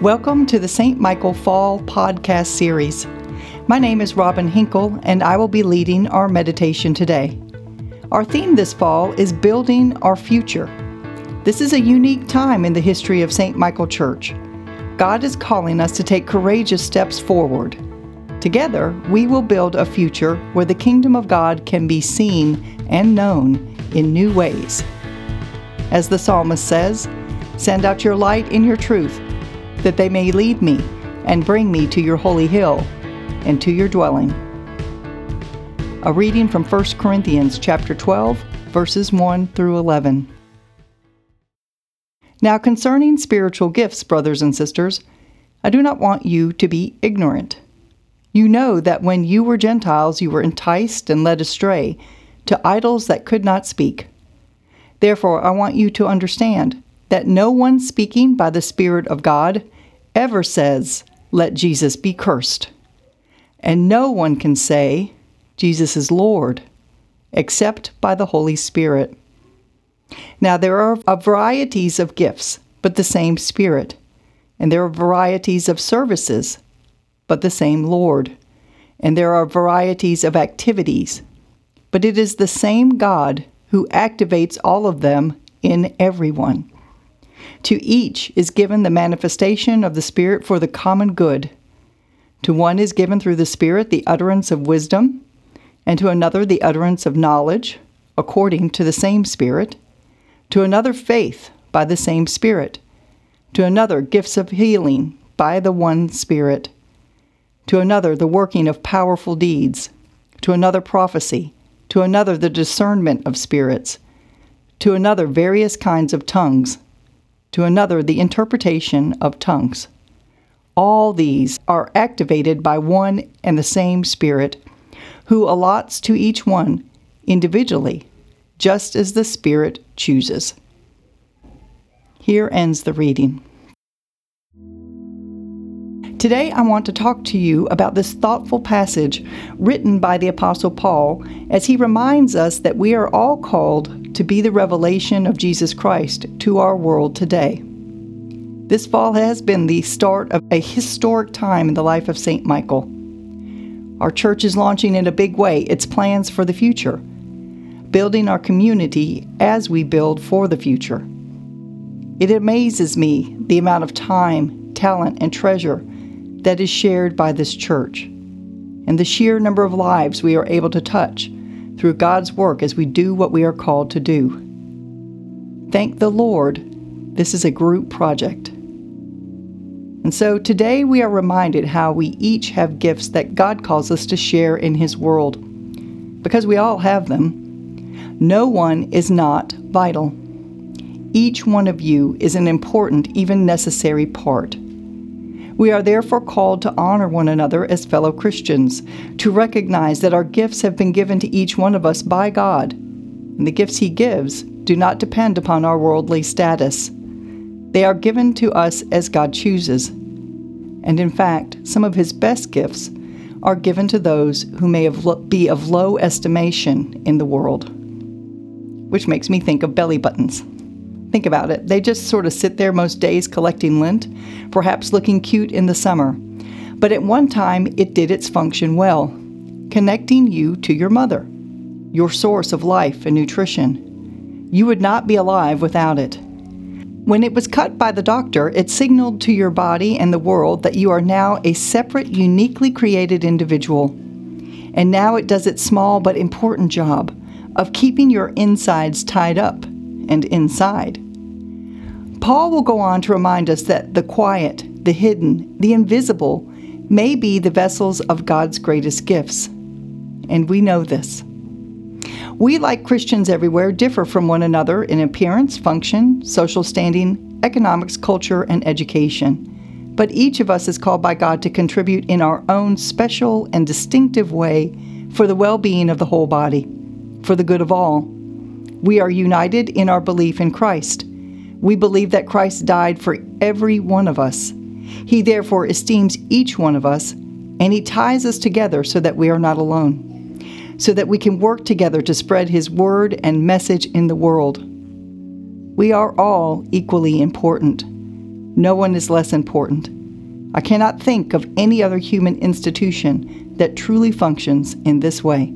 Welcome to the St. Michael Fall podcast series. My name is Robin Hinkle, and I will be leading our meditation today. Our theme this fall is Building Our Future. This is a unique time in the history of St. Michael Church. God is calling us to take courageous steps forward. Together, we will build a future where the kingdom of God can be seen and known in new ways. As the psalmist says, Send out your light in your truth that they may lead me and bring me to your holy hill and to your dwelling. A reading from 1 Corinthians chapter 12 verses 1 through 11. Now concerning spiritual gifts, brothers and sisters, I do not want you to be ignorant. You know that when you were Gentiles you were enticed and led astray to idols that could not speak. Therefore I want you to understand that no one speaking by the Spirit of God ever says, Let Jesus be cursed. And no one can say, Jesus is Lord, except by the Holy Spirit. Now there are varieties of gifts, but the same Spirit. And there are varieties of services, but the same Lord. And there are varieties of activities, but it is the same God who activates all of them in everyone. To each is given the manifestation of the Spirit for the common good. To one is given through the Spirit the utterance of wisdom, and to another the utterance of knowledge, according to the same Spirit, to another faith by the same Spirit, to another gifts of healing by the one Spirit, to another the working of powerful deeds, to another prophecy, to another the discernment of spirits, to another various kinds of tongues to another the interpretation of tongues. All these are activated by one and the same Spirit, who allots to each one individually, just as the Spirit chooses. Here ends the reading. Today, I want to talk to you about this thoughtful passage written by the Apostle Paul as he reminds us that we are all called to be the revelation of Jesus Christ to our world today. This fall has been the start of a historic time in the life of St. Michael. Our church is launching in a big way its plans for the future, building our community as we build for the future. It amazes me the amount of time, talent, and treasure that is shared by this church, and the sheer number of lives we are able to touch through God's work as we do what we are called to do. Thank the Lord, this is a group project. And so today we are reminded how we each have gifts that God calls us to share in His world. Because we all have them, no one is not vital. Each one of you is an important, even necessary part. We are therefore called to honor one another as fellow Christians, to recognize that our gifts have been given to each one of us by God, and the gifts He gives do not depend upon our worldly status. They are given to us as God chooses. And in fact, some of His best gifts are given to those who may be of low estimation in the world. Which makes me think of belly buttons. Think about it. They just sort of sit there most days collecting lint, perhaps looking cute in the summer. But at one time, it did its function well, connecting you to your mother, your source of life and nutrition. You would not be alive without it. When it was cut by the doctor, it signaled to your body and the world that you are now a separate, uniquely created individual. And now it does its small but important job of keeping your insides tied up and inside. Paul will go on to remind us that the quiet, the hidden, the invisible may be the vessels of God's greatest gifts. And we know this. We, like Christians everywhere, differ from one another in appearance, function, social standing, economics, culture, and education. But each of us is called by God to contribute in our own special and distinctive way for the well being of the whole body, for the good of all, we are united in our belief in Christ. We believe that Christ died for every one of us. He therefore esteems each one of us, and He ties us together so that we are not alone, so that we can work together to spread His word and message in the world. We are all equally important. No one is less important. I cannot think of any other human institution that truly functions in this way.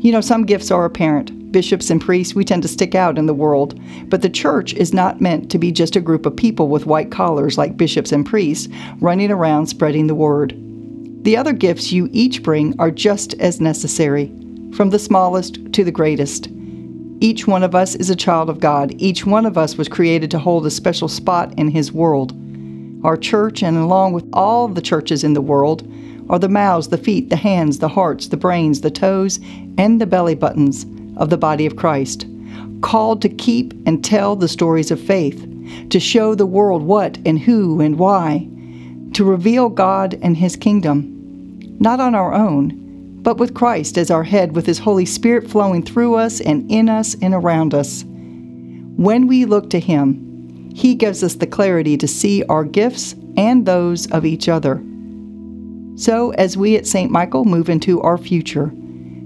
You know, some gifts are apparent. Bishops and priests, we tend to stick out in the world, but the church is not meant to be just a group of people with white collars like bishops and priests running around spreading the word. The other gifts you each bring are just as necessary, from the smallest to the greatest. Each one of us is a child of God. Each one of us was created to hold a special spot in His world. Our church, and along with all the churches in the world, are the mouths, the feet, the hands, the hearts, the brains, the toes, and the belly buttons of the body of Christ, called to keep and tell the stories of faith, to show the world what and who and why, to reveal God and His kingdom, not on our own, but with Christ as our head, with His Holy Spirit flowing through us and in us and around us. When we look to Him, He gives us the clarity to see our gifts and those of each other. So, as we at St. Michael move into our future,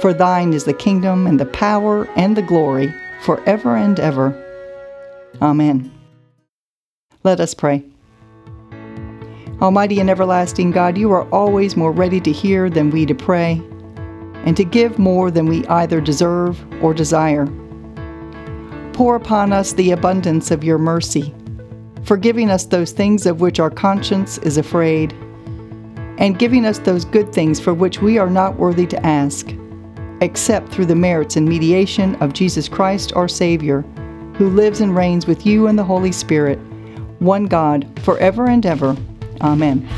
For thine is the kingdom, and the power, and the glory, forever and ever. Amen. Let us pray. Almighty and everlasting God, you are always more ready to hear than we to pray, and to give more than we either deserve or desire. Pour upon us the abundance of your mercy, forgiving us those things of which our conscience is afraid and giving us those good things for which we are not worthy to ask, except through the merits and mediation of Jesus Christ our Savior, who lives and reigns with you and the Holy Spirit, one God, forever and ever. Amen.